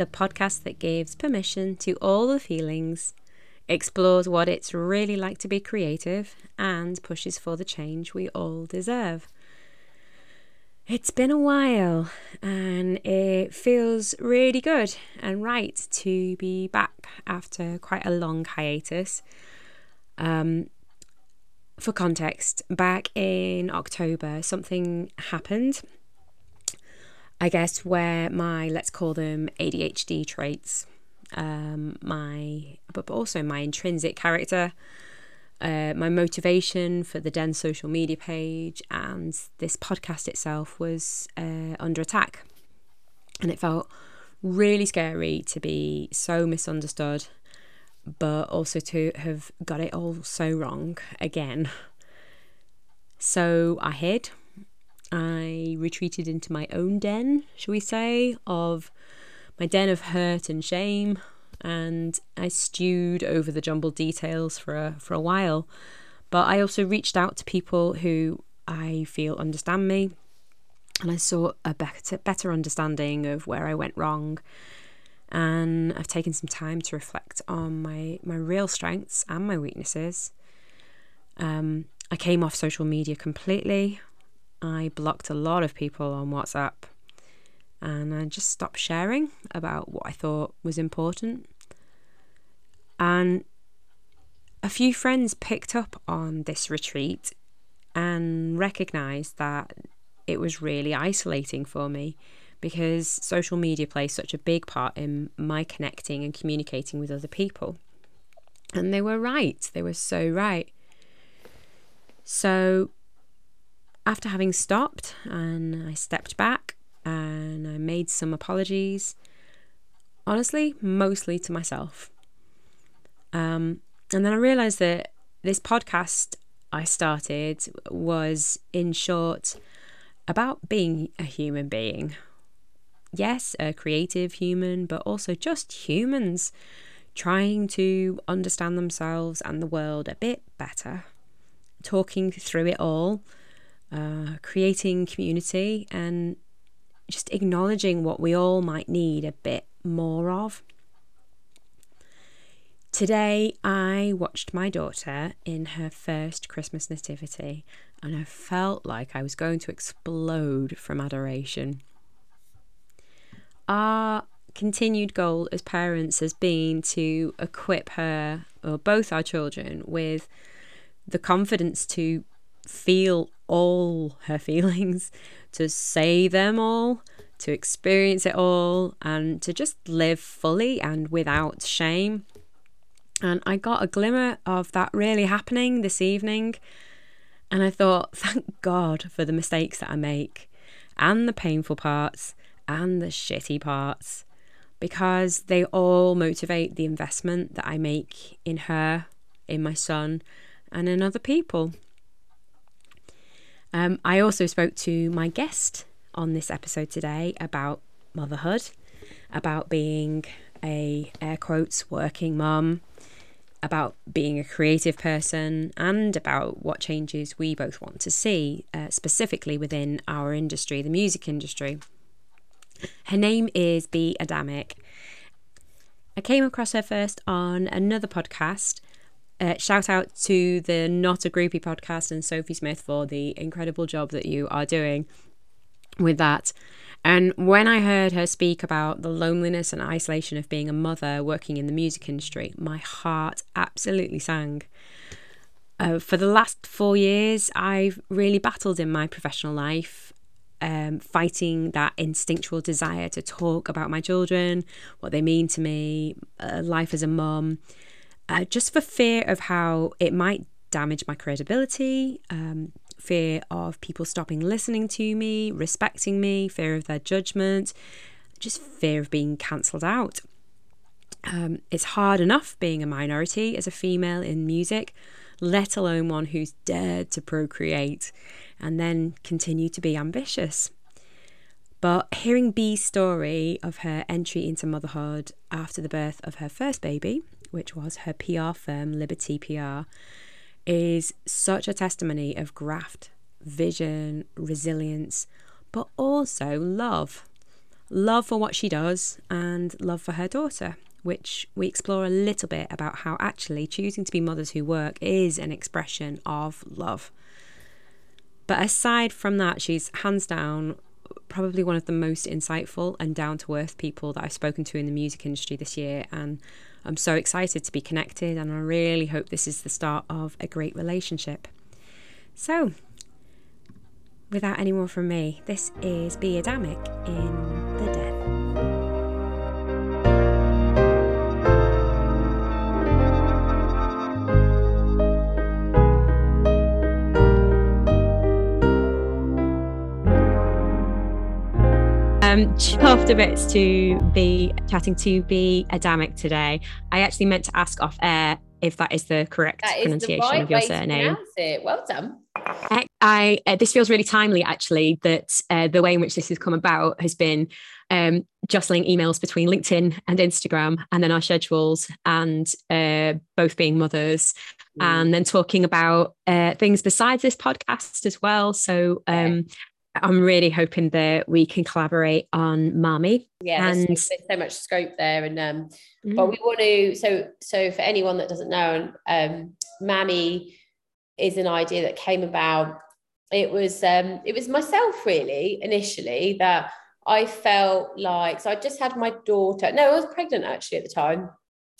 the podcast that gives permission to all the feelings, explores what it's really like to be creative, and pushes for the change we all deserve. It's been a while and it feels really good and right to be back after quite a long hiatus. Um, for context, back in October, something happened I guess where my let's call them ADHD traits, um, my but also my intrinsic character, uh, my motivation for the Den social media page and this podcast itself was uh, under attack, and it felt really scary to be so misunderstood, but also to have got it all so wrong again. So I hid I retreated into my own den, shall we say, of my den of hurt and shame, and I stewed over the jumbled details for a, for a while. But I also reached out to people who I feel understand me, and I sought a better, better understanding of where I went wrong. And I've taken some time to reflect on my, my real strengths and my weaknesses. Um, I came off social media completely. I blocked a lot of people on WhatsApp and I just stopped sharing about what I thought was important. And a few friends picked up on this retreat and recognized that it was really isolating for me because social media plays such a big part in my connecting and communicating with other people. And they were right, they were so right. So after having stopped and I stepped back and I made some apologies, honestly, mostly to myself. Um, and then I realized that this podcast I started was, in short, about being a human being. Yes, a creative human, but also just humans trying to understand themselves and the world a bit better, talking through it all uh, creating community and just acknowledging what we all might need a bit more of. Today, I watched my daughter in her first Christmas nativity and I felt like I was going to explode from adoration. Our continued goal as parents has been to equip her, or both our children, with the confidence to feel all her feelings, to say them all, to experience it all, and to just live fully and without shame. And I got a glimmer of that really happening this evening. And I thought, thank God for the mistakes that I make, and the painful parts, and the shitty parts, because they all motivate the investment that I make in her, in my son, and in other people. Um, I also spoke to my guest on this episode today about motherhood, about being a air quotes working mum, about being a creative person, and about what changes we both want to see, uh, specifically within our industry, the music industry. Her name is Bee. Adamic. I came across her first on another podcast uh, shout out to the Not a Groupie podcast and Sophie Smith for the incredible job that you are doing with that. And when I heard her speak about the loneliness and isolation of being a mother working in the music industry, my heart absolutely sang. Uh, for the last four years, I've really battled in my professional life, um, fighting that instinctual desire to talk about my children, what they mean to me, uh, life as a mum uh, just for fear of how it might damage my credibility, um, fear of people stopping listening to me, respecting me, fear of their judgment, just fear of being cancelled out. Um, it's hard enough being a minority as a female in music, let alone one who's dared to procreate and then continue to be ambitious. But hearing Bee's story of her entry into motherhood after the birth of her first baby, which was her PR firm, Liberty PR, is such a testimony of graft, vision, resilience, but also love. Love for what she does and love for her daughter, which we explore a little bit about how actually choosing to be mothers who work is an expression of love. But aside from that, she's hands down probably one of the most insightful and down to earth people that I've spoken to in the music industry this year. And I'm so excited to be connected, and I really hope this is the start of a great relationship. So, without any more from me, this is Bee Adamic in Um, chuffed a bit to be chatting to Bee Adamic today. I actually meant to ask off air if that is the correct is the pronunciation right of your surname. Well done. I, I uh, this feels really timely actually that uh, the way in which this has come about has been um, jostling emails between LinkedIn and Instagram, and then our schedules, and uh, both being mothers, Mm. and then talking about uh, things besides this podcast as well. So um, I'm really hoping that we can collaborate on MAMI. Yeah, there's, so- and- there's so much scope there, and um, Mm. but we want to. So, so for anyone that doesn't know, um, MAMI is an idea that came about. It was um, it was myself really initially that I felt like. So I just had my daughter. No, I was pregnant actually at the time,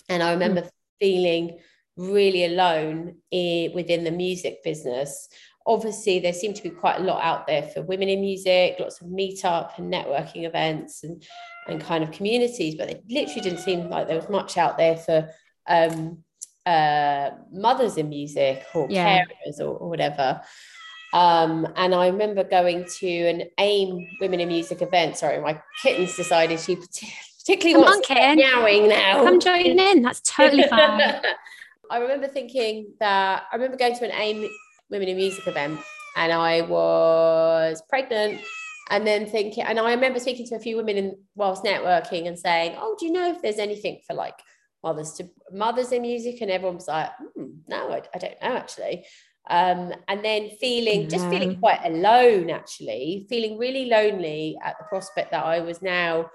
and I remember feeling really alone in, within the music business. Obviously, there seemed to be quite a lot out there for women in music, lots of meetup and networking events and and kind of communities, but it literally didn't seem like there was much out there for um, uh, mothers in music or Yeah. carers or, or whatever. Um, and I remember going to an AIM Women in Music event. Sorry, my kitten's decided she particularly Come wants on, to kitten. meowing now. Come join in. That's totally fine. I remember thinking that I remember going to an AIM Women in Music event and I was pregnant and then thinking, and I remember speaking to a few women in, whilst networking and saying, Oh, do you know if there's anything for like mothers to mothers in music? And everyone was like, hmm, No, I, I don't know actually. Um, and then feeling just feeling quite alone, actually, feeling really lonely at the prospect that I was now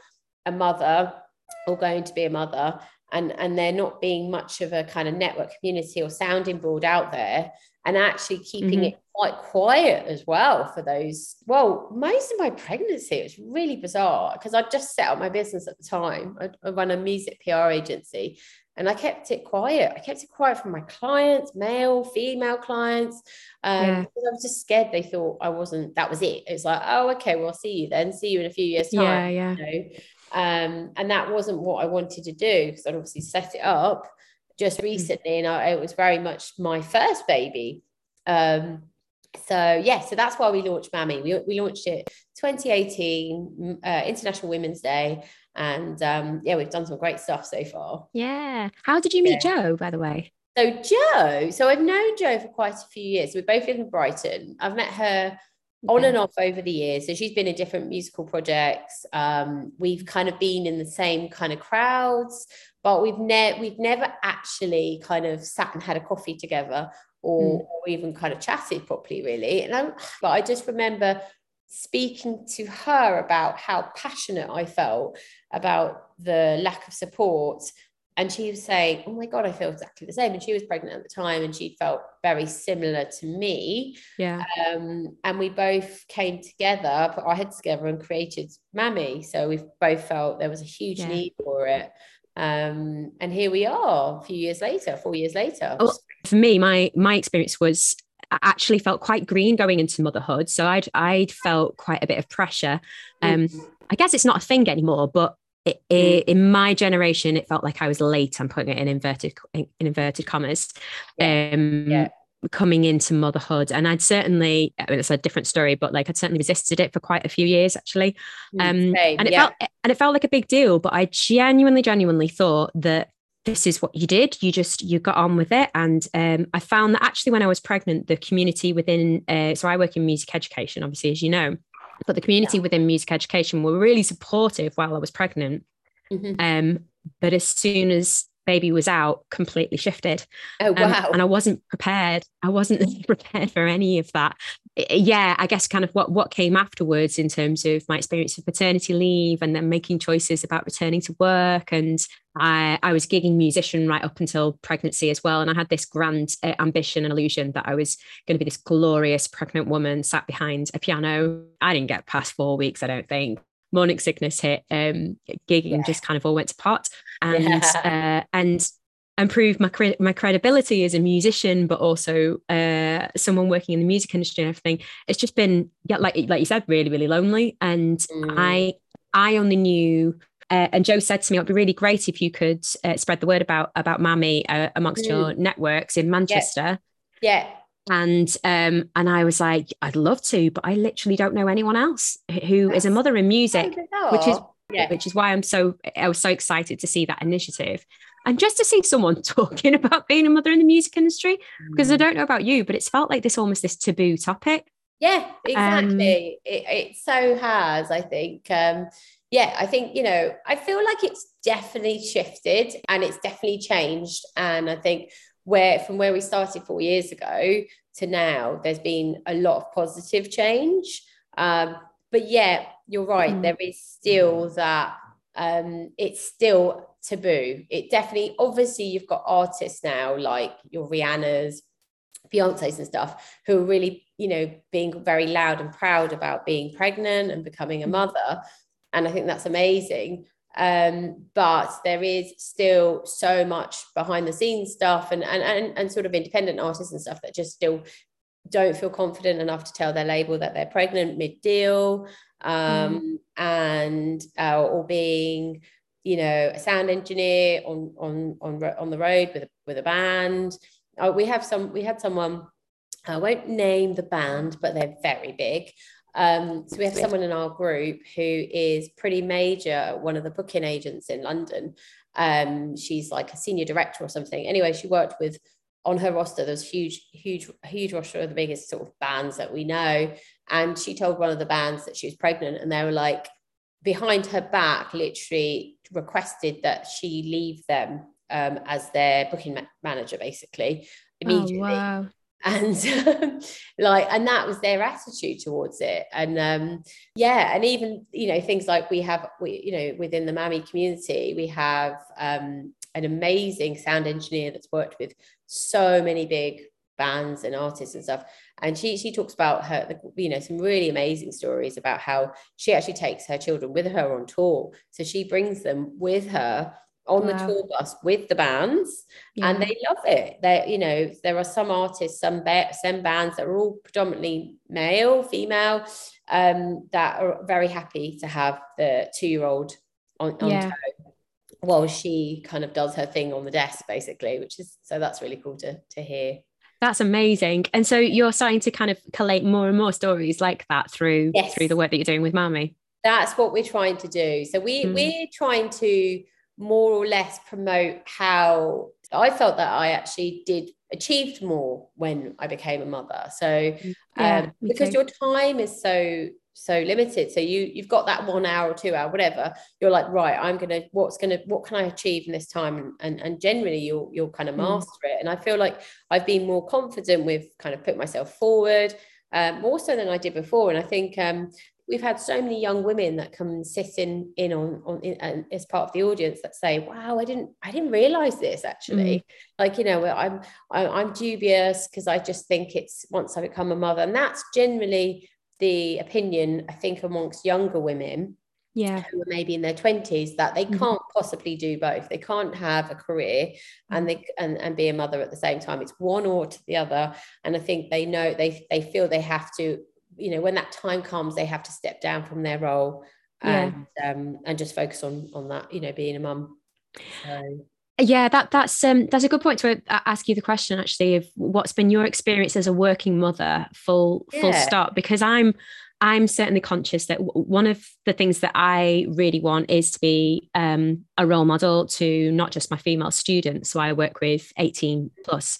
a mother or going to be a mother and and there not being much of a kind of network community or sounding board out there and actually keeping Mhm. it quite quiet as well for those well most of my pregnancy it was really bizarre because I'd just set up my business at the time. I, I run a music pr agency and i kept it quiet. I kept it quiet from my clients male female clients um, Yeah. i was just scared. They thought i wasn't that was it. It's like oh okay well i'll see you then. See you in a few years time yeah, yeah. you know? Um, and that wasn't what I wanted to do because I'd obviously set it up just recently, and I, it was very much my first baby. Um, so yeah, so that's why we launched MAMI. We, we launched it 2018 uh, International Women's Day, and um, yeah, we've done some great stuff so far. Yeah. How did you meet Joe, by the way? So Joe, so I've known Joe for quite a few years. We both live in Brighton. I've met her on and off over the years. So she's been in different musical projects. Um, we've kind of been in the same kind of crowds, but we've never we've never actually kind of sat and had a coffee together or, or even kind of chatted properly, really. And I, but I just remember speaking to her about how passionate I felt about the lack of support. And she was saying, Oh my God, I feel exactly the same. And she was pregnant at the time and she felt very similar to me Yeah. um, and we both came together, put our heads together, and created MAMI. So we've both felt there was a huge Yeah. need for it. Um, and here we are, a few years later, four years later. Oh, for me, my my experience was I actually felt quite green going into motherhood. So I'd I'd felt quite a bit of pressure. Um, Mm. I guess it's not a thing anymore, but it, it, in my generation, it felt like I was late. I'm putting it in inverted in inverted commas. Um, Yeah. Coming into motherhood, and I'd certainly, I mean, it's a different story, but like I'd certainly resisted it for quite a few years actually. Um, Same, and it yeah. felt and it felt like a big deal but i genuinely genuinely thought that this is what you did you just you got on with it and um, i found that actually when i was pregnant the community within uh, so i work in music education obviously as you know but the community within music education were really supportive while i was pregnant Mhm. um, but as soon as baby was out completely shifted. Oh wow! Um, and I wasn't prepared. I wasn't prepared for any of that. Yeah, I guess kind of what what came afterwards in terms of my experience of paternity leave and then making choices about returning to work. And I, I was gigging musician right up until pregnancy as well. And I had this grand uh, ambition and illusion that I was going to be this glorious pregnant woman sat behind a piano. I didn't get past four weeks, I don't think morning sickness hit, um, gigging yeah. just kind of all went to pot, and yeah. uh, and improved my cre- my credibility as a musician, but also uh, someone working in the music industry and everything. It's just been yeah, like like you said, really really lonely, and mm. I I only knew. Uh, and Joe said to me, "It'd be really great if you could uh, spread the word about about MAMI uh, amongst mm. your networks in Manchester." Yeah. yeah and um and I was like, I'd love to, but I literally don't know anyone else who That's is a mother in music, which is yeah. which is why I'm so I was so excited to see that initiative. And just to see someone talking about being a mother in the music industry, because mm. I don't know about you, but it's felt like this almost this taboo topic. Yeah, exactly. Um, it, it so has, I think. Um, yeah, I think, you know, I feel like it's definitely shifted and it's definitely changed. And I think where from where we started four years ago to now, there's been a lot of positive change. Um, but yeah, you're right. Mm. There is still that. Um, it's still taboo. It definitely, obviously, you've got artists now like your Rihanna's, Beyonce's and stuff who are really, you know, being very loud and proud about being pregnant and becoming a mm. mother. And I think that's amazing. Um, but there is still so much behind the scenes stuff and, and, and, and sort of independent artists and stuff that just still don't feel confident enough to tell their label that they're pregnant mid deal um, mm. and uh, or being you know a sound engineer on on on on the road with a, with a band. Uh, we have some we had someone I won't name the band but they're very big um, so we have someone in our group who is pretty major, one of the booking agents in London. Um, she's like a senior director or something. Anyway, she worked with on her roster. There's huge, huge, huge roster of the biggest sort of bands that we know. And she told one of the bands that she was pregnant, and they were like behind her back, literally requested that she leave them um, as their booking ma- manager, basically oh, immediately. Oh, wow and like and that was their attitude towards it. And um yeah and even you know things like we have we you know within the MAMI community we have um an amazing sound engineer that's worked with so many big bands and artists and stuff. And she she talks about her you know some really amazing stories about how she actually takes her children with her on tour. So she brings them with her on wow. the tour bus with the bands yeah. and they love it they you know there are some artists some ba- some bands that are all predominantly male female um, that are very happy to have the two-year-old on, on yeah. tow while she kind of does her thing on the desk basically which is so that's really cool to to hear that's amazing and so you're starting to kind of collate more and more stories like that through yes. through the work that you're doing with MAMI that's what we're trying to do so we mm. we're trying to more or less promote how I felt that I actually did achieved more when I became a mother. So mm, yeah, um, because your time is so so limited so you you've got that one hour or two hour whatever you're like right i'm gonna what's gonna what can i achieve in this time and and, and generally you'll you'll kind of mm. master mm. it and i feel like i've been more confident with kind of put myself forward um, more so than i did before and i think um, we've had so many young women that come and sit in in on on in, as part of the audience that say wow i didn't i didn't realize this actually. Mm. like you know i'm i'm dubious because i just think it's once i become a mother and that's generally the opinion i think amongst younger women yeah. who are maybe in their 20s that they mm can't possibly do both. They can't have a career and mm. they and, and be a mother at the same time. It's one or to the other. And i think they know they they feel they have to you know when that time comes they have to step down from their role and yeah. um, and just focus on on that you know being a mum so. yeah that that's um that's a good point to uh, ask you the question actually of what's been your experience as a working mother full yeah. full stop because i'm I'm certainly conscious that one of the things that I really want is to be um, a role model to not just my female students. So I work with 18 plus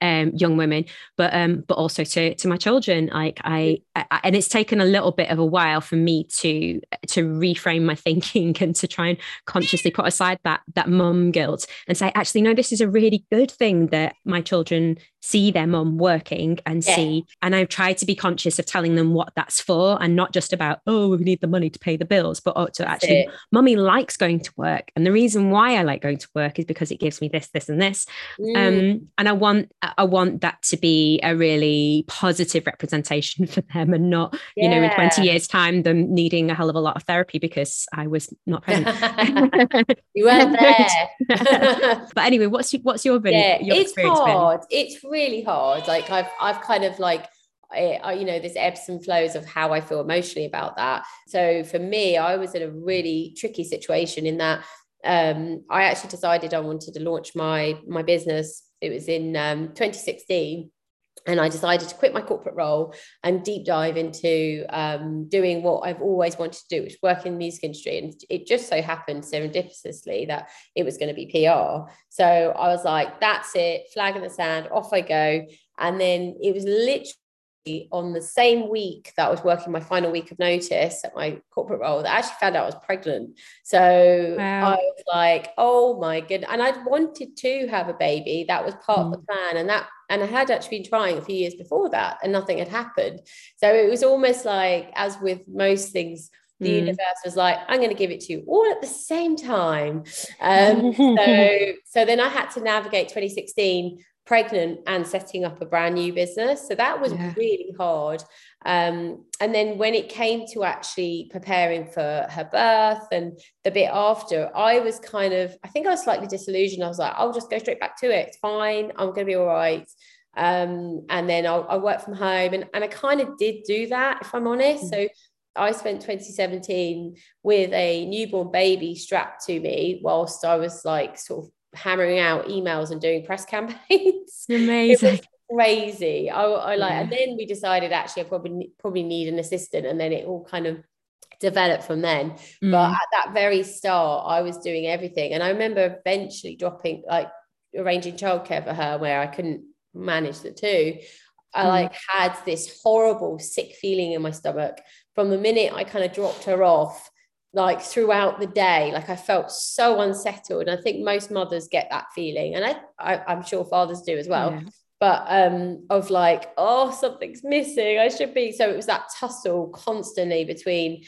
um, young women, but um, but also to to my children. Like I, I, and it's taken a little bit of a while for me to to reframe my thinking and to try and consciously put aside that that mum guilt and say, actually, no, this is a really good thing that my children see their mum working and yeah. see. And I've tried to be conscious of telling them what that's for and not just about, oh, we need the money to pay the bills, but oh, to actually, mummy likes going to work. And the reason why I like going to work is because it gives me this, this, and this. Mm. Um, and I want, I want that to be a really positive representation for them and not, yeah. you know, in 20 years' time, them needing a hell of a lot of therapy because I was not present. you weren't there. but anyway, what's what's your, yeah, your it's hard. Been? It's really hard. Like I've I've kind of like I, you know this ebbs and flows of how I feel emotionally about that. So for me, I was in a really tricky situation in that um, I actually decided I wanted to launch my my business. It was in um, 2016 and I decided to quit my corporate role and deep dive into um, doing what I've always wanted to do, which is work in the music industry. And it just so happened serendipitously that it was going to be PR. So I was like, that's it, flag in the sand, off I go. And then it was literally on the same week that I was working my final week of notice at my corporate role that I actually found out I was pregnant. So wow. I was like, oh my goodness. And I'd wanted to have a baby. That was part mm. of the mm. plan. And that and I had actually been trying a few years before that and nothing had happened. So it was almost like, as with most things, the mm. universe was like, I'm going to give it to you all at the same time. Um, so, so then I had to navigate 2016 pregnant and setting up a brand new business. So that was yeah. really hard. Um, and then when it came to actually preparing for her birth and the bit after, I was kind of, I think I was slightly disillusioned. I was like, I'll just go straight back to it. It's fine. I'm going to be all right. Um, and then I'll, I'll, work from home. And, and I kind of did do that, if I'm honest. Mm-hmm. So I spent 2017 with a newborn baby strapped to me whilst I was like sort of hammering out emails and doing press campaigns. Amazing. Crazy. I, I like, yeah. and then we decided actually I probably probably need an assistant, and then it all kind of developed from then. Mm. But at that very start, I was doing everything, and I remember eventually dropping like arranging childcare for her where I couldn't manage the two. I mm. like had this horrible sick feeling in my stomach from the minute I kind of dropped her off like throughout the day like i felt so unsettled and i think most mothers get that feeling and i, I am sure fathers do as well yeah. But um of like oh something's missing i should be so it was that tussle constantly between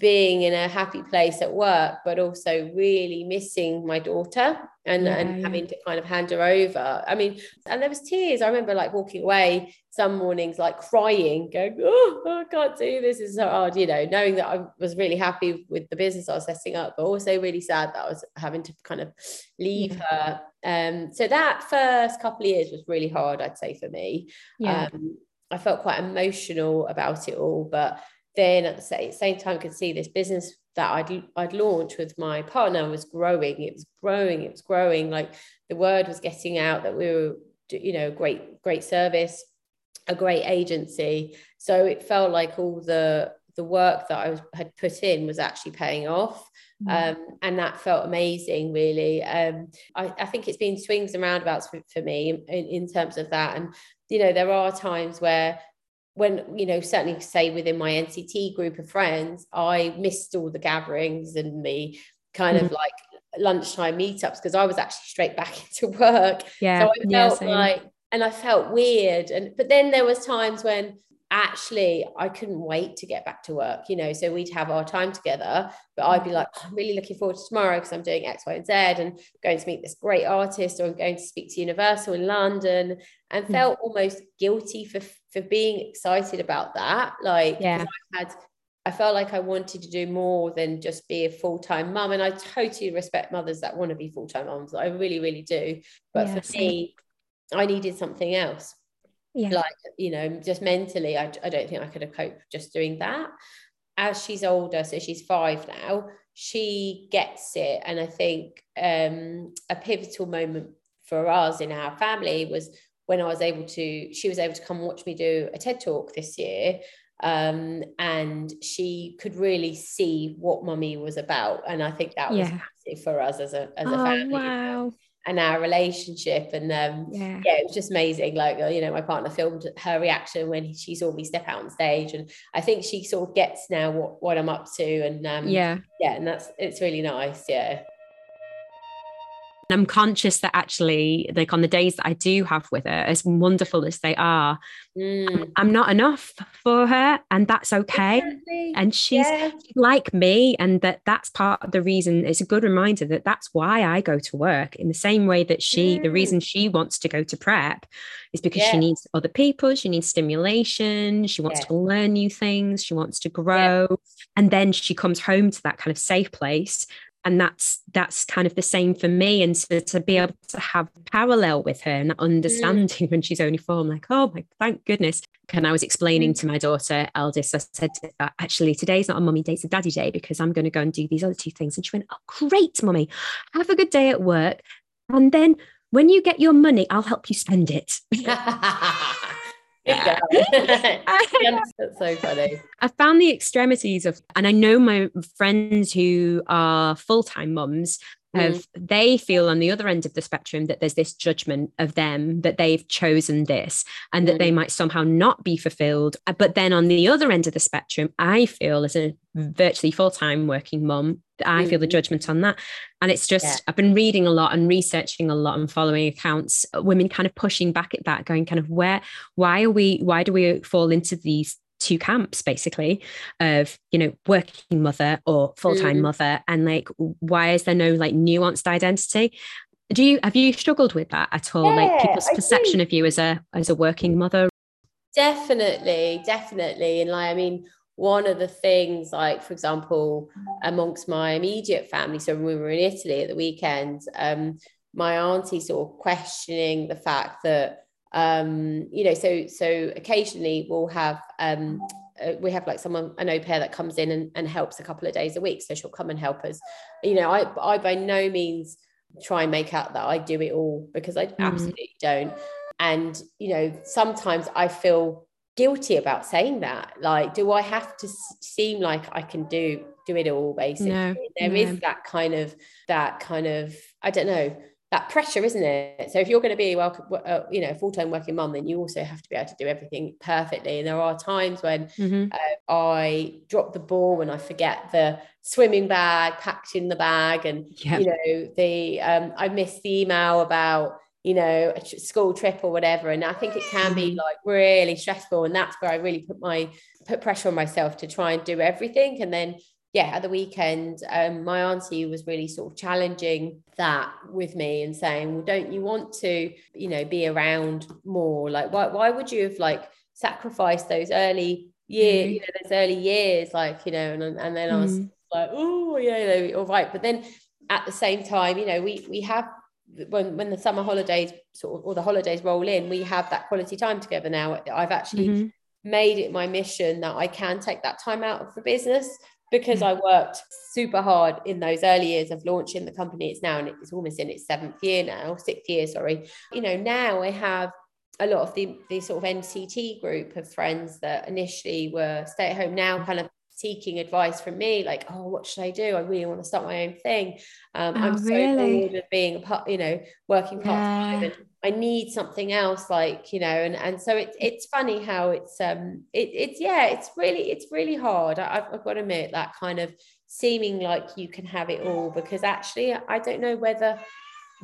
being in a happy place at work, but also really missing my daughter and, yeah, and having to kind of hand her over. I mean, and there was tears. I remember like walking away some mornings, like crying, going, oh, I can't do this. It's so hard, you know, knowing that I was really happy with the business I was setting up, but also really sad that I was having to kind of leave yeah. her. Um, so that first couple of years was really hard, I'd say, for me. Yeah. Um, I felt quite emotional about it all, but then at the same time could see this business that I'd I'd launched with my partner was growing. It was growing. It was growing. Like the word was getting out that we were, you know, great great service, a great agency. So it felt like all the the work that I was, had put in was actually paying off. Mm. Um, and that felt amazing, really. Um, I, I, think it's been swings and roundabouts for, for me in, in terms of that. And, you know, there are times where when you know certainly say within my nct group of friends i missed all the gatherings and the kind mm-hmm. of like lunchtime meetups because i was actually straight back into work yeah so i felt yeah, like and i felt weird and but then there was times when actually I couldn't wait to get back to work, you know. So we'd have our time together, but I'd be like, oh, I'm really looking forward to tomorrow because I'm doing X, Y, and Z and going to meet this great artist or I'm going to speak to Universal in London and mm. felt almost guilty for for being excited about that. Like yeah. I had I felt like I wanted to do more than just be a full-time mum. And I totally respect mothers that want to be full-time moms. I really, really do. But yeah, for me, I needed something else yeah. like you know just mentally I, I don't think I could have coped just doing that as she's older so she's five now she gets it and I think um, a pivotal moment for us in our family was when I was able to she was able to come watch me do a TED talk this year um, and she could really see what mummy was about and i think that was Yeah. massive for us as a as a Oh, family wow. and our relationship and um Yeah. yeah it was just amazing like uh, you know my partner filmed her reaction when she saw me step out on stage and i think she sort of gets now what what i'm up to and um Yeah. yeah and that's it's really nice yeah I'm conscious that actually, like on the days that I do have with her, as wonderful as they are, Mm. I'm not enough for her, and that's okay. And she's yeah. like me, and that that's part of the reason. It's a good reminder that that's why I go to work in the same way that she, the Mm. reason she wants to go to prep, is because she needs other people, she needs stimulation, she wants Yeah. to learn new things, she wants to grow, and then she comes home to that kind of safe place and that's that's kind of the same for me. And so to be able to have parallel with her and mm. that understanding when she's only four i'm like oh my thank goodness. And i was explaining mm. to my daughter eldest i said actually today's not a mummy day it's a daddy day because i'm going to go and do these other two things. And she went oh great mummy have a good day at work. And then when you get your money i'll help you spend it Yeah. that's so funny I found the extremities of, and I know my friends who are full time mums have, they feel on the other end of the spectrum that there's this judgment of them that they've chosen this and that they might somehow not be fulfilled. Uh, But then on the other end of the spectrum, I feel as a virtually full time working mum, I feel the Mhm. judgment on that. And it's just, Yeah. I've been reading a lot and researching a lot and following accounts, women kind of pushing back at that, going kind of where, why are we, why do we fall into these two camps basically of you know working mother or full-time Mhm. mother and like why is there no like nuanced identity do you have you struggled with that at all like people's I perception of you as a as a working mother Definitely, definitely. And like, I mean, one of the things, like, for example, amongst my immediate family, so when we were in Italy at the weekend, um, my auntie sort of questioning the fact that um, you know, so so occasionally we'll have um uh, we have like someone an au pair that comes in and, and helps a couple of days a week. So she'll come and help us. You know, I I by no means try and make out that I do it all because I absolutely don't and you know sometimes i feel guilty about saying that like do i have to s- seem like i can do do it all basically No, There is no. that kind of that kind of i don't know that pressure isn't it so if you're going to be welcome uh, you know full-time working mum then you also have to be able to do everything perfectly and there are times when Mhm. I drop the ball when I forget the swimming bag packed in the bag, and Yeah. you know the um, I miss the email about you know a school trip or whatever, and I think it can be Mhm. like really stressful, and that's where I really put my put pressure on myself to try and do everything, and then yeah, at the weekend, um, my auntie was really sort of challenging that with me and saying, well, don't you want to, you know, be around more? Like, why, why would you have like sacrificed those early year, Mhm. you know, those early years, like, you know, and, and then I was Mm. like, oh, yeah, you know, all right. But then at the same time, you know, we we have when when the summer holidays sort of or the holidays roll in, we have that quality time together now. I've actually Mhm. made it my mission that I can take that time out of the business because Yeah. I worked super hard in those early years of launching the company. It's now and it's almost in its seventh year now, sixth year, sorry. You know, now I have a lot of the the sort of NCT group of friends that initially were stay at home now kind of seeking advice from me like oh what should I do I really want to start my own thing um, I'm Oh, so really? bored of being a part you know working part time Yeah. and I need something else like you know and and so it's it's funny how it's um it, it's yeah it's really it's really hard I, I've, I've got to admit that kind of seeming like you can have it all because actually I don't know whether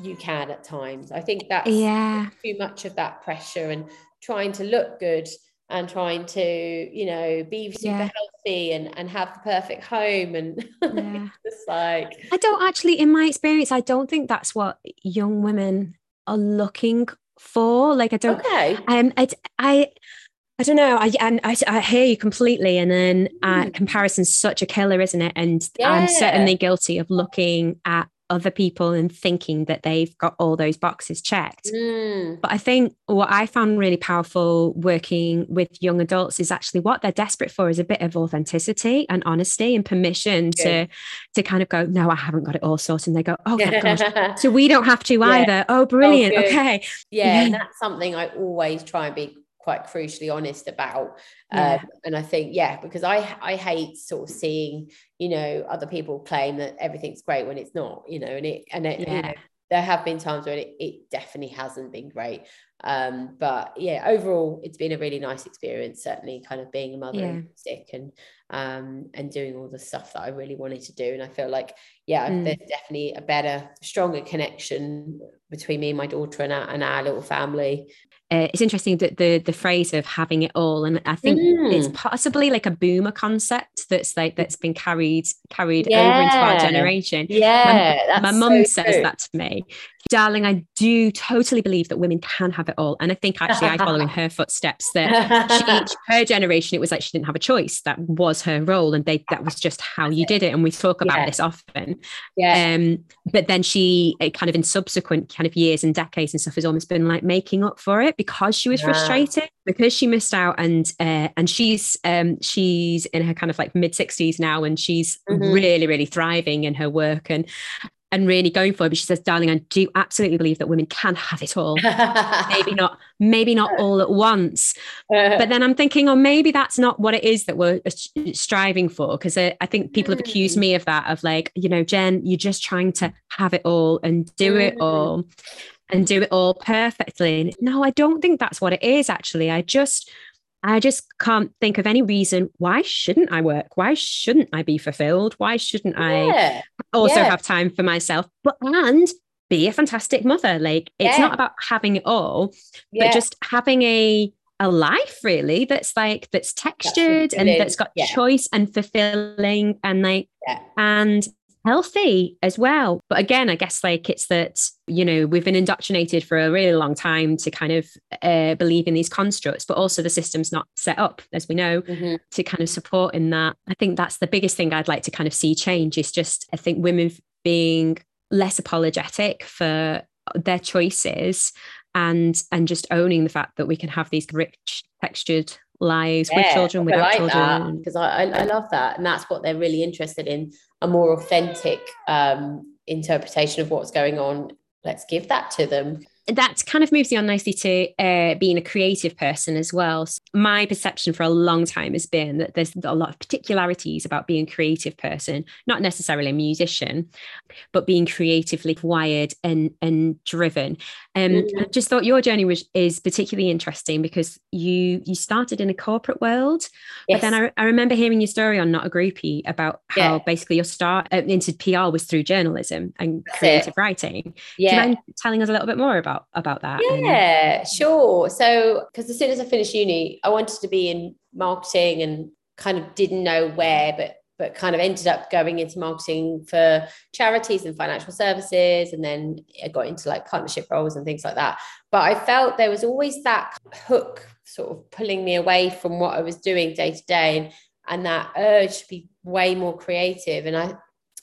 you can at times I think that's Yeah. too much of that pressure and trying to look good and trying to you know be super Yeah. healthy and and have the perfect home and Yeah. just like I don't actually, in my experience, I don't think that's what young women are looking for. Like, I don't, okay um, I, I, I don't know. I and I, I hear you completely. And then uh, Mm. comparison's such a killer, isn't it? And I'm certainly guilty of looking at other people and thinking that they've got all those boxes checked. Mm, But I think what I found really powerful working with young adults is actually what they're desperate for is a bit of authenticity and honesty and permission to Good. to kind of go, no, I haven't got it all sorted. And they go, oh my gosh. So we don't have to Yeah. either. Oh, brilliant. good. okay. yeah, Yeah. and that's something I always try and be quite crucially honest about Yeah. um, and i think yeah because i i hate sort of seeing you know other people claim that everything's great when it's not you know and it and it, Yeah. there have been times when it, it definitely hasn't been great um but yeah overall it's been a really nice experience certainly kind of being a mother Yeah. and sick and um and doing all the stuff that i really wanted to do and i feel like yeah Mm. there's definitely a better stronger connection between me and my daughter and our, and our little family uh, it's interesting that the the phrase of having it all and i think it's Mm. possibly like a boomer concept that's like that's been carried carried over into our generation yeah my mum so says true. that to me darling i do totally believe that women can have it all and i think actually i follow in her footsteps that she, her generation it was like she didn't have a choice that was her role and they that was just how you did it and we talk about Yeah. this often yeah um but then she it kind of in subsequent kind of years and decades and stuff has almost been like making up for it because she was Yeah. frustrated because she missed out and uh, and she's um she's in her kind of like mid 60s now and she's Mhm. really really thriving in her work and and really going for it but she says darling i do absolutely believe that women can have it all maybe not maybe not all at once but then I'm thinking, oh, maybe that's not what it is that we're uh, striving for. Because I, I think people have accused Mm. me of that, of like, you know, Jen, you're just trying to have it all and do it Mm. all and do it all perfectly. No, I don't think that's what it is, actually. I just, I just can't think of any reason why shouldn't I work? Why shouldn't I be fulfilled? Why shouldn't I yeah also Yeah. have time for myself? But and be a fantastic mother. Like it's Yeah. not about having it all, but just having a a life really that's like that's textured and fulfilling, that's got choice and fulfilling and like and healthy as well. But again i guess like it's that you know we've been indoctrinated for a really long time to kind of uh, believe in these constructs but also the system's not set up as we know Mhm. to kind of support in that. I think that's the biggest thing i'd like to kind of see change is just i think women being less apologetic for their choices and and just owning the fact that we can have these rich textured lives with children without like children. because I, I I love that and that's what they're really interested in a more authentic um interpretation of what's going on let's give that to them that kind of moves you on nicely to uh, being a creative person as well. So my perception for a long time has been that there's a lot of particularities about being a creative person, not necessarily a musician, but being creatively wired and and driven. Um, Mhm. I just thought your journey was is particularly interesting because you you started in a corporate world, but then I, I remember hearing your story on Not a Groupie about how Yeah. basically your start uh, into PR was through journalism and That's creative it. writing. Do yeah you mind telling us a little bit more about about that? and- Yeah, sure. So, because as soon as I finished uni, I wanted to be in marketing and kind of didn't know where, but but kind of ended up going into marketing for charities and financial services, and then I got into like partnership roles and things like that. But I felt there was always that hook sort of pulling me away from what I was doing day to day, and and that urge to be way more creative. And I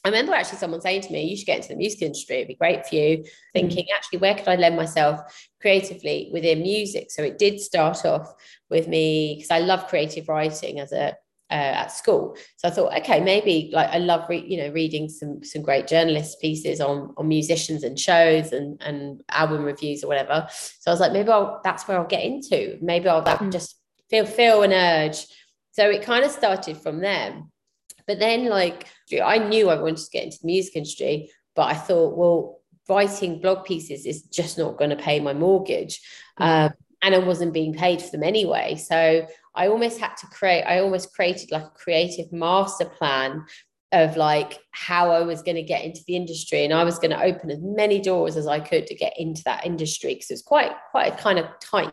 I remember actually someone saying to me, "You should get into the music industry. It'd be great for you." Mm. Thinking, actually, where could I lend myself creatively within music? So it did start off with me because I love creative writing as a uh, at school. So I thought, okay, maybe like I love re- you know reading some some great journalist pieces on on musicians and shows and and album reviews or whatever. So I was like, maybe I'll that's where I'll get into. Maybe I'll that Mm. just feel feel an urge. So it kind of started from there. But then like I knew I wanted to get into the music industry, but I thought, well, writing blog pieces is just not going to pay my mortgage. Mm. Um, and I wasn't being paid for them anyway. So I almost had to create, I almost created like a creative master plan of like how I was going to get into the industry. And I was going to open as many doors as I could to get into that industry because it was quite, quite a kind of tight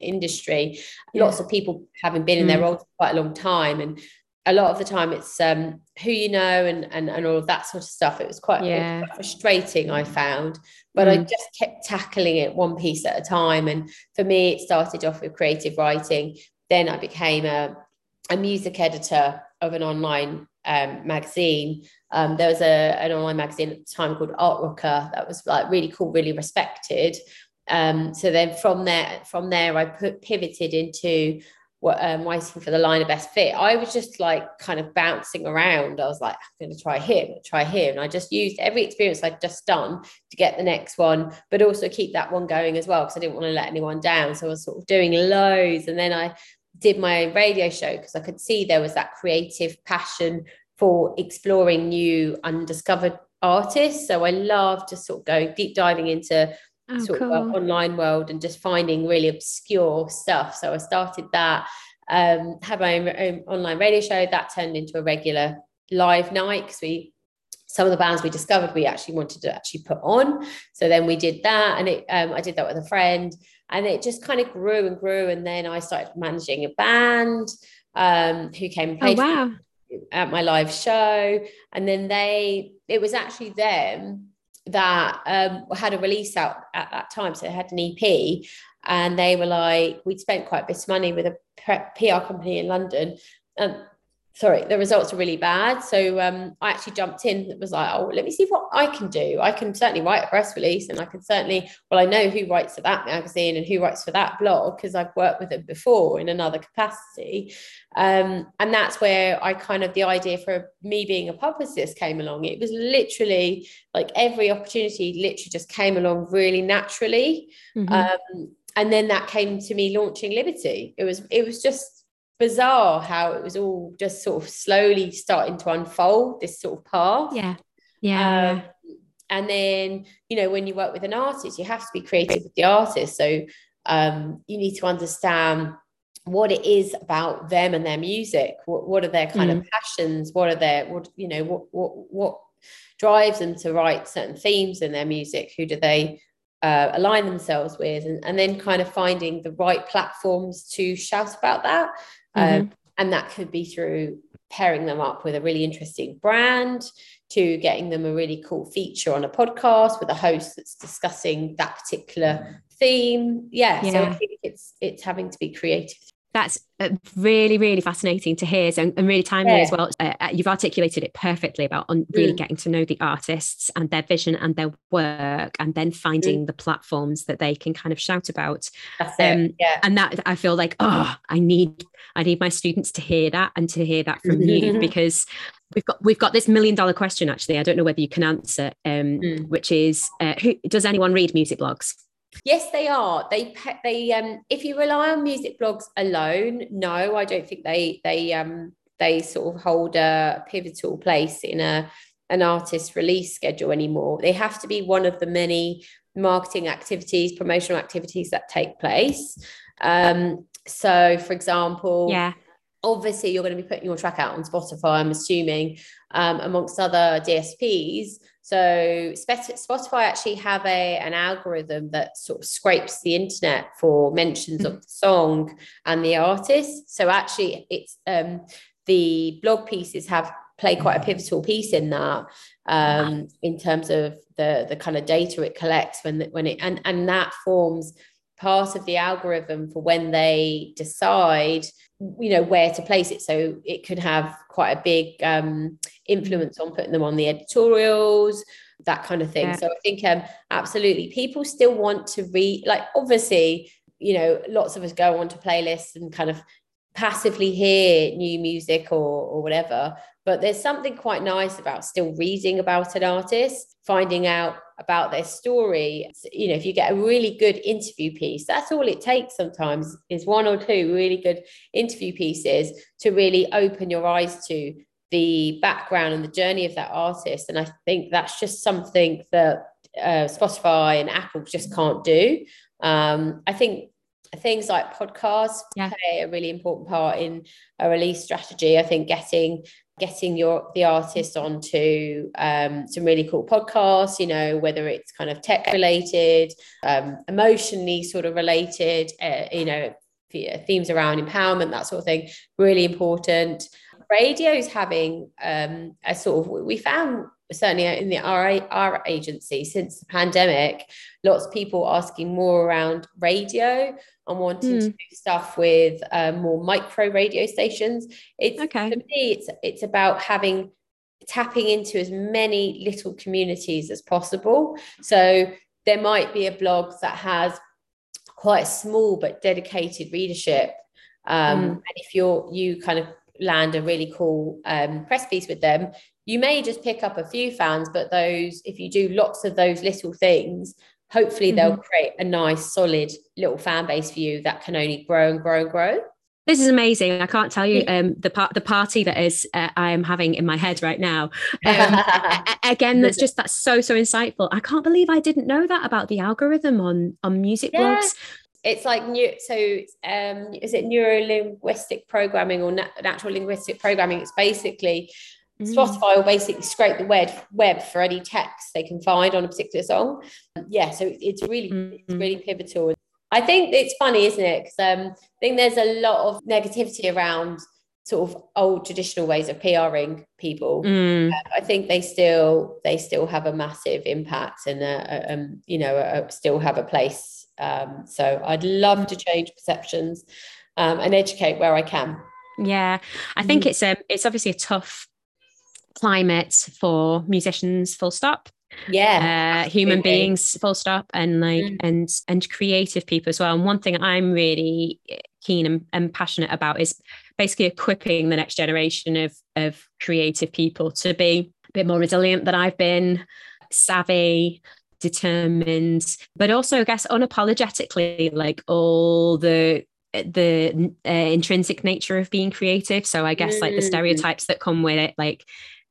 industry. Yeah. Lots of people having been in their Mm. roles for quite a long time. And a lot of the time it's um, who you know and, and, and all of that sort of stuff. It was quite, Yeah. quite frustrating, I found but I Mm. just kept tackling it one piece at a time. And for me, it started off with creative writing. Then I became a, a music editor of an online um, magazine. Um, there was a, an online magazine at the time called Artrocker that was like really cool, really respected. Um, so then from there, from there, I put pivoted into um, waiting for the line of best fit, I was just like kind of bouncing around. I was like, I'm going to try here, try here. And I just used every experience I'd just done to get the next one, but also keep that one going as well, because I didn't want to let anyone down. So I was sort of doing loads. And then I did my radio show because I could see there was that creative passion for exploring new undiscovered artists. So I love to sort of go deep diving into oh, sort cool. of online world and just finding really obscure stuff. So I started that, um, had my own, own online radio show that turned into a regular live night because we some of the bands we discovered we actually wanted to actually put on so then we did that and it um, i did that with a friend and it just kind of grew and grew and then i started managing a band um, who came and oh, played oh, wow. at my live show and then they it was actually them that um, had a release out at that time. So they had an EP and they were like, we'd spent quite a bit of money with a PR company in London. And sorry, the results are really bad. So um, I actually jumped in. It was like, oh, let me see what I can do. I can certainly write a press release, and I can certainly, well, I know who writes for that magazine and who writes for that blog because I've worked with them before in another capacity. Um, and that's where I kind of the idea for me being a publicist came along. It was literally like every opportunity literally just came along really naturally. Mm-hmm. Um, and then that came to me launching Liberty. It was it was just bizarre how it was all just sort of slowly starting to unfold this sort of path. Yeah. Yeah. Um, and then, you know, when you work with an artist, you have to be creative with the artist. So um, you need to understand what it is about them and their music. What, what are their kind mm. of passions? What are their, what, you know, what, what, what drives them to write certain themes in their music? Who do they uh, align themselves with? And, and then kind of finding the right platforms to shout about that. Mm-hmm. Um, and that could be through pairing them up with a really interesting brand to getting them a really cool feature on a podcast with a host that's discussing that particular theme. Yeah, yeah. so I think it's it's having to be creative that's uh, really really fascinating to hear and, and really timely yeah. as well uh, uh, you've articulated it perfectly about on really mm. getting to know the artists and their vision and their work and then finding mm. the platforms that they can kind of shout about That's um, yeah. and that i feel like oh i need i need my students to hear that and to hear that from you because we've got we've got this million dollar question actually i don't know whether you can answer um, mm. which is uh, who does anyone read music blogs Yes, they are. They they um if you rely on music blogs alone, no, I don't think they they um they sort of hold a pivotal place in a an artist release schedule anymore. They have to be one of the many marketing activities, promotional activities that take place. Um, so, for example, yeah, obviously you're going to be putting your track out on Spotify. I'm assuming, um, amongst other DSPs. So Spotify actually have a an algorithm that sort of scrapes the internet for mentions of the song and the artist. So actually, it's um, the blog pieces have played quite a pivotal piece in that um, in terms of the the kind of data it collects when when it and and that forms part of the algorithm for when they decide you know where to place it so it could have quite a big um, influence on putting them on the editorials that kind of thing yeah. so i think um, absolutely people still want to read like obviously you know lots of us go onto playlists and kind of passively hear new music or or whatever but there's something quite nice about still reading about an artist finding out about their story. You know if you get a really good interview piece that's all it takes sometimes is one or two really good interview pieces to really open your eyes to the background and the journey of that artist. And i think that's just something that uh, spotify and apple just can't do. Um, i think things like podcasts yeah. play a really important part in a release strategy. I think getting getting your the artist onto um, some really cool podcasts you know whether it's kind of tech related um, emotionally sort of related uh, you know themes around empowerment that sort of thing really important. Radio is having um, a sort of we found certainly in the RA, our agency since the pandemic lots of people asking more around radio and wanting mm. to do stuff with uh, more micro radio stations. It's okay. for me, it's it's about having tapping into as many little communities as possible. So there might be a blog that has quite a small but dedicated readership Um, mm. And if you're you kind of land a really cool um, press piece with them, you may just pick up a few fans, but those if you do lots of those little things, hopefully mm-hmm. they'll create a nice, solid little fan base for you that can only grow and grow and grow. This is amazing. I can't tell you um, the part the party that is uh, I am having in my head right now. Um, again, that's just that's so so insightful. I can't believe I didn't know that about the algorithm on on music yeah. blogs. It's like new. So, um, is it neuro linguistic programming or natural linguistic programming? It's basically Mm. Spotify will basically scrape the web web for any text they can find on a particular song. Yeah, so it's really mm. it's really pivotal. I think it's funny, isn't it? Because um, I think there's a lot of negativity around sort of old traditional ways of PRing people. Mm. Uh, I think they still they still have a massive impact and uh, um, you know uh, still have a place. Um, so I'd love to change perceptions um, and educate where I can. Yeah, I think mm. it's a it's obviously a tough climate for musicians. Full stop yeah uh, human beings full stop and like mm. and and creative people as well and one thing i'm really keen and, and, passionate about is basically equipping the next generation of of creative people to be a bit more resilient than i've been savvy determined but also i guess unapologetically like all the the uh, intrinsic nature of being creative so i guess like the mm. stereotypes that come with it like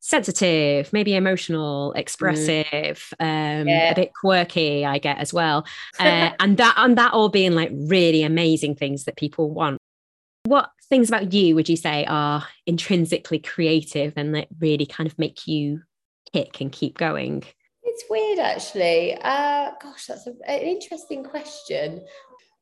sensitive, maybe emotional, expressive, mm. um, yeah. a bit quirky, I get as well. Uh, and that and that all being like really amazing things that people want. What things about you would you say are intrinsically creative and that really kind of make you kick and keep going? It's weird actually. Uh, gosh, that's a, an interesting question.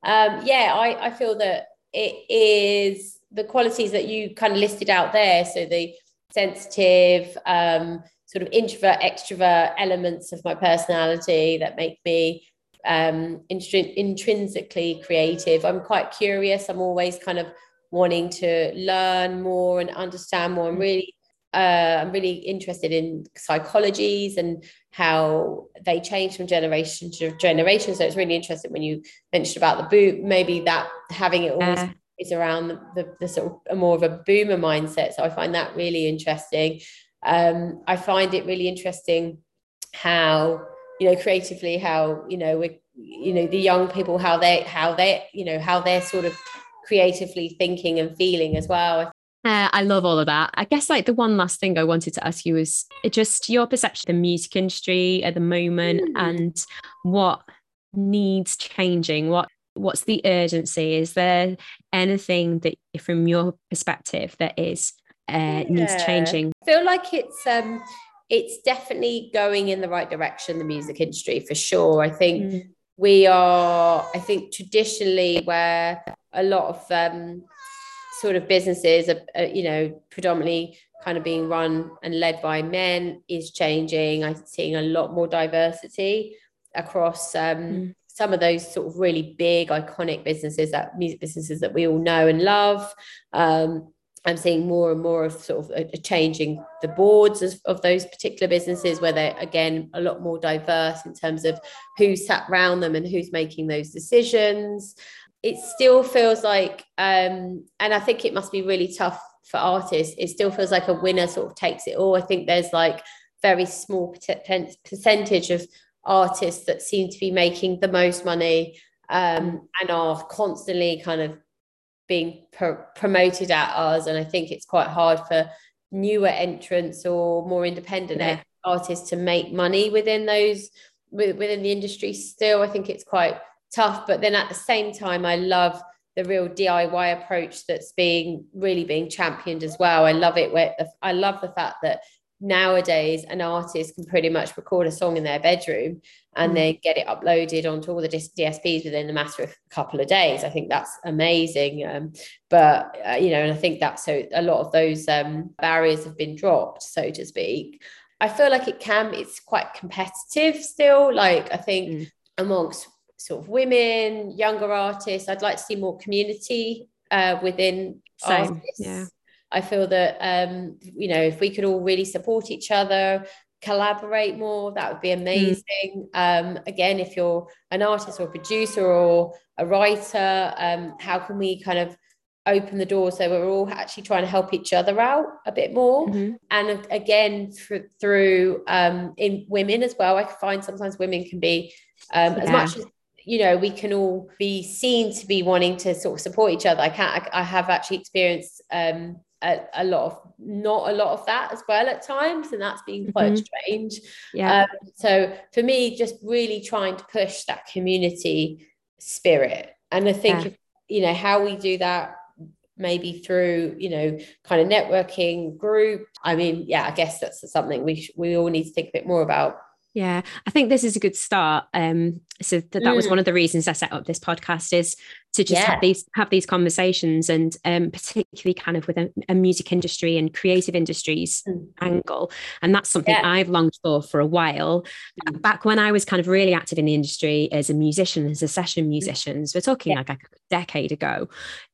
Um, yeah, I, I feel that it is the qualities that you kind of listed out there. So the sensitive, um, sort of introvert, extrovert elements of my personality that make me um, intri- intrinsically creative. I'm quite curious. I'm always kind of wanting to learn more and understand more. I'm mm. really, uh, I'm really interested in psychologies and how they change from generation to generation. So it's really interesting when you mentioned about the boot, maybe that having it always is around the, the, the, sort of more of a boomer mindset. So I find that really interesting. Um, I find it really interesting how you know creatively how you know we you know the young people how they how they you know how they're sort of creatively thinking and feeling as well. Uh, I love all of that. I guess like the one last thing I wanted to ask you is just your perception of the music industry at the moment mm. and what needs changing, what what's the urgency? Is there anything that from your perspective that is uh, yeah. needs changing? I feel like it's um it's definitely going in the right direction the music industry for sure. I think mm. we are i think traditionally where a lot of um sort of businesses are, are you know predominantly kind of being run and led by men is changing. I'm seeing a lot more diversity across um, mm some of those sort of really big iconic businesses that music businesses that we all know and love um, I'm seeing more and more of sort of a, changing the boards of, those particular businesses where they're again a lot more diverse in terms of who's sat around them and who's making those decisions. It still feels like, um, and I think it must be really tough for artists. It still feels like a winner sort of takes it all. I think there's like very small percentage of artists that seem to be making the most money um, and are constantly kind of being pro- promoted at us. And I think it's quite hard for newer entrants or more independent yeah. artists to make money within those within the industry. Still, I think it's quite tough. But then at the same time, I love the real DIY approach that's being really being championed as well. I love it where I love the fact that nowadays an artist can pretty much record a song in their bedroom and mm. then get it uploaded onto all the DSPs within a matter of a couple of days. I think that's amazing. Um, but, uh, you know, and I think that's so a lot of those um, barriers have been dropped, so to speak. I feel like it can, it's quite competitive still. Like, I think mm. amongst sort of women, younger artists, I'd like to see more community uh, within Same. artists. Yeah I feel that um, you know if we could all really support each other, collaborate more, that would be hmm. amazing. Mm. Um, again, if you're an artist or a producer or a writer, um, how can we kind of open the door so we're all actually trying to help each other out a bit more mm-hmm. and again through, through um, in women as well i find sometimes women can be um, yeah. as much as you know we can all be seen to be wanting to sort of support each other i can't i, I have actually experienced um, a, a, lot of not a lot of that as well at times and that's been quite mm-hmm. strange yeah um, so for me just really trying to push that community spirit and i think yeah. if, you know how we do that maybe through you know kind of networking group i mean yeah i guess that's something we sh- we all need to think a bit more about yeah, I think this is a good start. Um, so th- that mm. was one of the reasons I set up this podcast is to just yeah. have these have these conversations, and um, particularly kind of with a, a music industry and creative industries mm. angle, and that's something yeah. I've longed for for a while. Mm. Back when I was kind of really active in the industry as a musician, as a session mm. musician, so we're talking yeah. like a decade ago.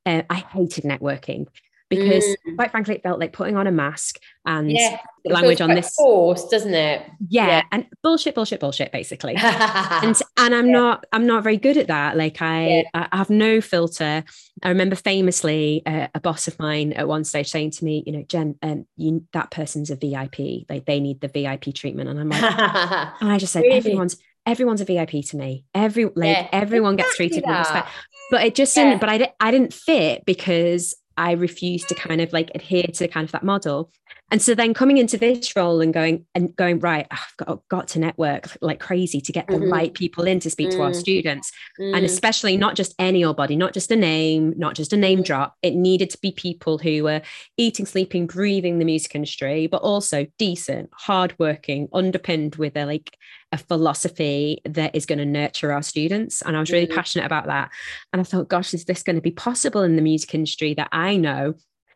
Uh, I hated networking because mm. quite frankly it felt like putting on a mask and yeah, language on this force doesn't it? Yeah, yeah, and bullshit bullshit bullshit basically. And and i'm yeah. not i'm not very good at that. Like i i have no filter. I remember famously uh, a boss of mine at one stage saying to me you know jen um, you, that person's a vip like they need the vip treatment. And i'm like and i just said really? everyone's everyone's a vip to me. Every like everyone gets treated with respect but it just didn't but I, I didn't fit because I refused to kind of like adhere to kind of that model. And so then coming into this role and going and going, right, I've got, got to network like crazy to get the mm-hmm. right people in to speak mm-hmm. to our mm. students. Mm-hmm. And especially not just any old body, not just a name, not just a name mm. drop. It needed to be people who were eating, sleeping, breathing the music industry, but also decent, hardworking, underpinned with a like a philosophy that is going to nurture our students. And I was really passionate about that. And I thought, gosh, is this going to be possible in the music industry that I know?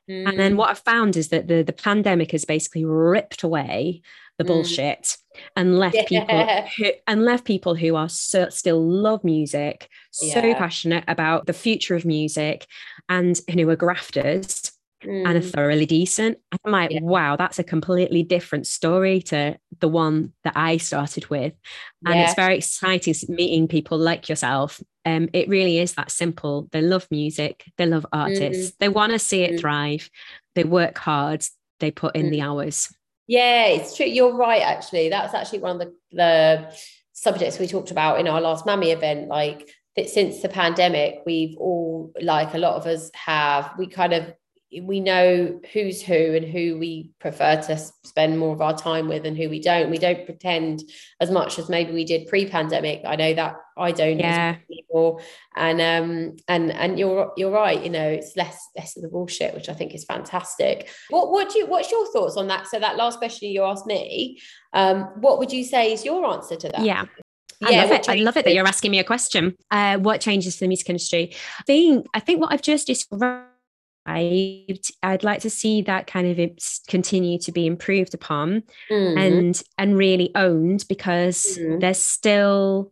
Mm. And then mm. what I've found is that the, the pandemic has basically ripped away the mm. bullshit and left yeah. people who, and left people who are so, still love music, so yeah. passionate about the future of music, and who are grafters mm. and are thoroughly decent. I'm like, yeah. wow, that's a completely different story to the one that I started with. And yeah. it's very exciting meeting people like yourself. Um, it really is that simple. They love music, they love artists, mm. they want to see it mm. thrive, they work hard, they put in the mm. hours. Yeah, it's true. You're right, actually. That's actually one of the, the subjects we talked about in our last MAMI event. Like that since the pandemic, we've all like a lot of us have we kind of we know who's who and who we prefer to spend more of our time with and who we don't. We don't pretend as much as maybe we did pre-pandemic. I know that I don't yeah. anymore. And um and and you're you're right, you know, it's less less of the bullshit, which I think is fantastic. What what do you what's your thoughts on that? So that last question you asked me, um, what would you say is your answer to that? Yeah. I yeah, love it. I love it that you're asking me a question. Uh, what changes for the music industry? I think I think what I've just described I'd, I'd like to see that kind of continue to be improved upon mm. and and really owned because mm. there's still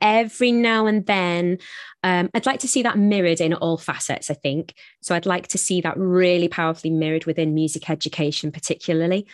every now and then um, i'd like to see that mirrored in all facets i think so i'd like to see that really powerfully mirrored within music education particularly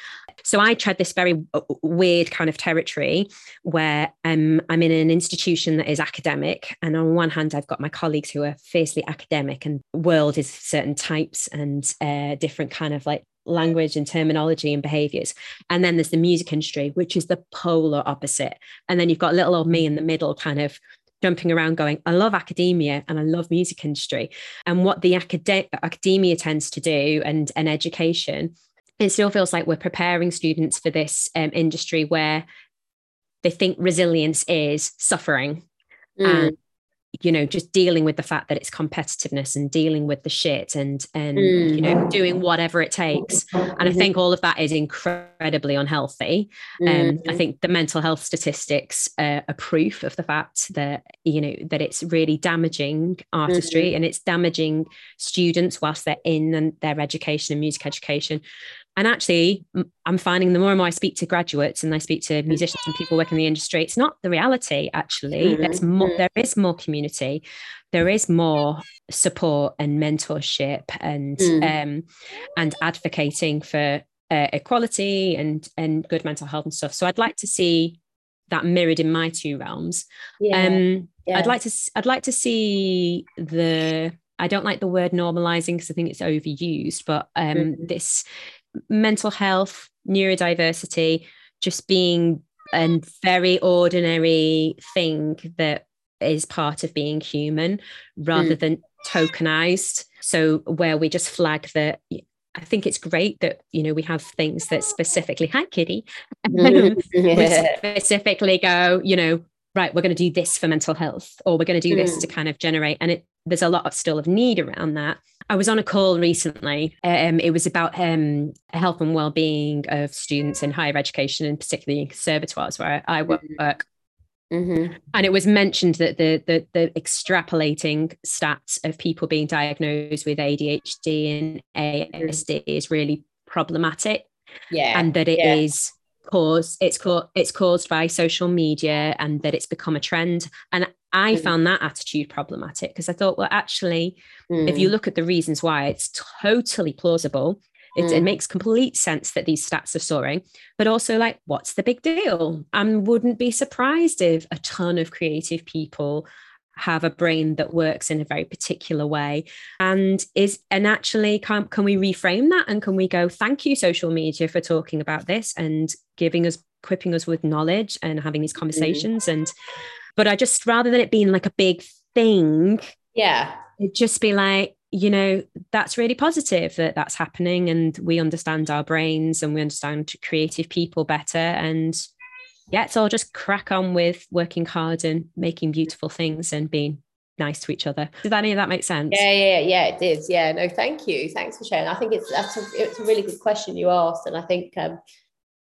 so i tread this very uh, weird kind of territory where um, i'm in an institution that is academic and on one hand i've got my colleagues who are fiercely academic and world is certain types and uh, different kind of like language and terminology and behaviors. And then there's the music industry, which is the polar opposite. And then you've got little old me in the middle, kind of jumping around going, I love academia and I love music industry. And what the acad- academia tends to do and, and education, it still feels like we're preparing students for this um, industry where they think resilience is suffering. Mm. And you know just dealing with the fact that it's competitiveness and dealing with the shit and and mm. you know doing whatever it takes and i mm-hmm. think all of that is incredibly unhealthy um, mm. i think the mental health statistics uh, are proof of the fact that you know that it's really damaging artistry mm. and it's damaging students whilst they're in and their education and music education and actually, I'm finding the more and more I speak to graduates and I speak to musicians and people working in the industry, it's not the reality. Actually, mm-hmm. there's more. Mm-hmm. There is more community. There is more support and mentorship and mm. um, and advocating for uh, equality and and good mental health and stuff. So I'd like to see that mirrored in my two realms. Yeah. Um, yeah. I'd like to. I'd like to see the I don't like the word normalizing because I think it's overused, but um, mm-hmm. this mental health, neurodiversity, just being a very ordinary thing that is part of being human rather mm. than tokenized. So where we just flag that I think it's great that you know we have things that specifically hi kitty mm. yeah. specifically go you know right we're going to do this for mental health or we're going to do mm. this to kind of generate and it there's a lot of still of need around that I was on a call recently. Um, it was about um, health and well-being of students in higher education, and particularly in conservatoires where I work. Mm-hmm. mm-hmm. And it was mentioned that the, the, the extrapolating stats of people being diagnosed with ADHD and ASD is really problematic. Yeah, and that it yeah. is caused it's called it's caused by social media and that it's become a trend and i mm. found that attitude problematic because i thought well actually mm. if you mm. look at the reasons why it's totally plausible it, mm. it, makes complete sense that these stats are soaring but also like what's the big deal i wouldn't be surprised if a ton of creative people have a brain that works in a very particular way and is and actually can, can we reframe that and can we go thank you social media for talking about this and giving us equipping us with knowledge and having these mm-hmm. conversations mm. and but i just rather than it being like a big thing yeah it just be like you know that's really positive that that's happening and we understand our brains and we understand creative people better and yeah, so I'll just crack on with working hard and making beautiful things and being nice to each other. Did any of that make sense? Yeah, yeah, yeah, it did. Yeah, no, thank you. Thanks for sharing. I think it's that's a, it's a really good question you asked, and I think um,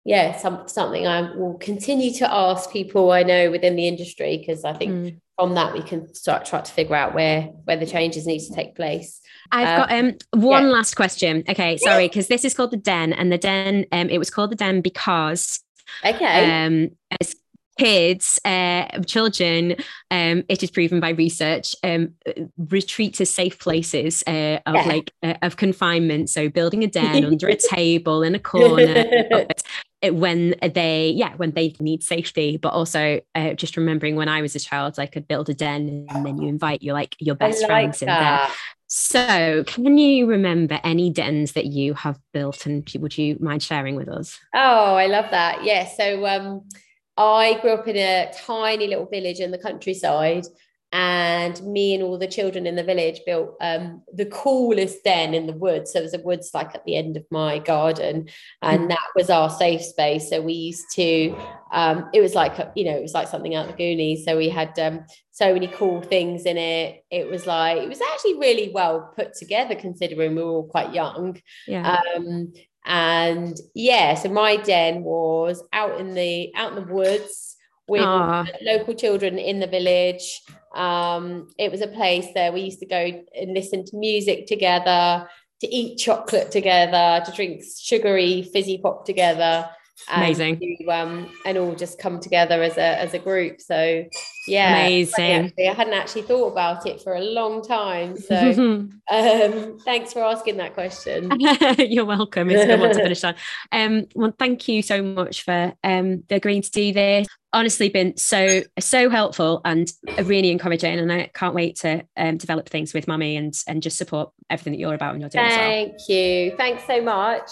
yeah, some something I will continue to ask people I know within the industry because I think mm. from that we can start try to figure out where where the changes need to take place. I've uh, got um one yeah. last question. Okay, sorry, because this is called the Den, and the Den um it was called the Den because Okay. Um, as kids, uh, children, um, it is proven by research, um, retreat to safe places uh, of yeah. like uh, of confinement. So building a den under a table in a corner. when they yeah when they need safety but also uh, just remembering when i was a child i could build a den and then you invite your like your best like friends that. in there so, can you remember any dens that you have built and would you mind sharing with us? Oh, I love that. Yeah. So, um, I grew up in a tiny little village in the countryside and me and all the children in the village built um, the coolest den in the woods. So there's a woods like at the end of my garden, and mm. that was our safe space. So we used to, um, it was like you know, it was like something out of the Goonies. So we had um, so many cool things in it. It was like it was actually really well put together, considering we were all quite young. Yeah. Um, and yeah, so my den was out in the out in the woods with local children in the village. Um, it was a place there we used to go and listen to music together, to eat chocolate together, to drink sugary fizzy pop together. Amazing. To, um, and all just come together as a as a group. So yeah, amazing. I hadn't actually thought about it for a long time. So um, thanks for asking that question. You're welcome. It's a good one to finish on. Um, well, thank you so much for um agreeing to do this honestly been so so helpful and really encouraging and I can't wait to um, develop things with MAMI and and just support everything that you're about and you're doing thank well. you thanks so much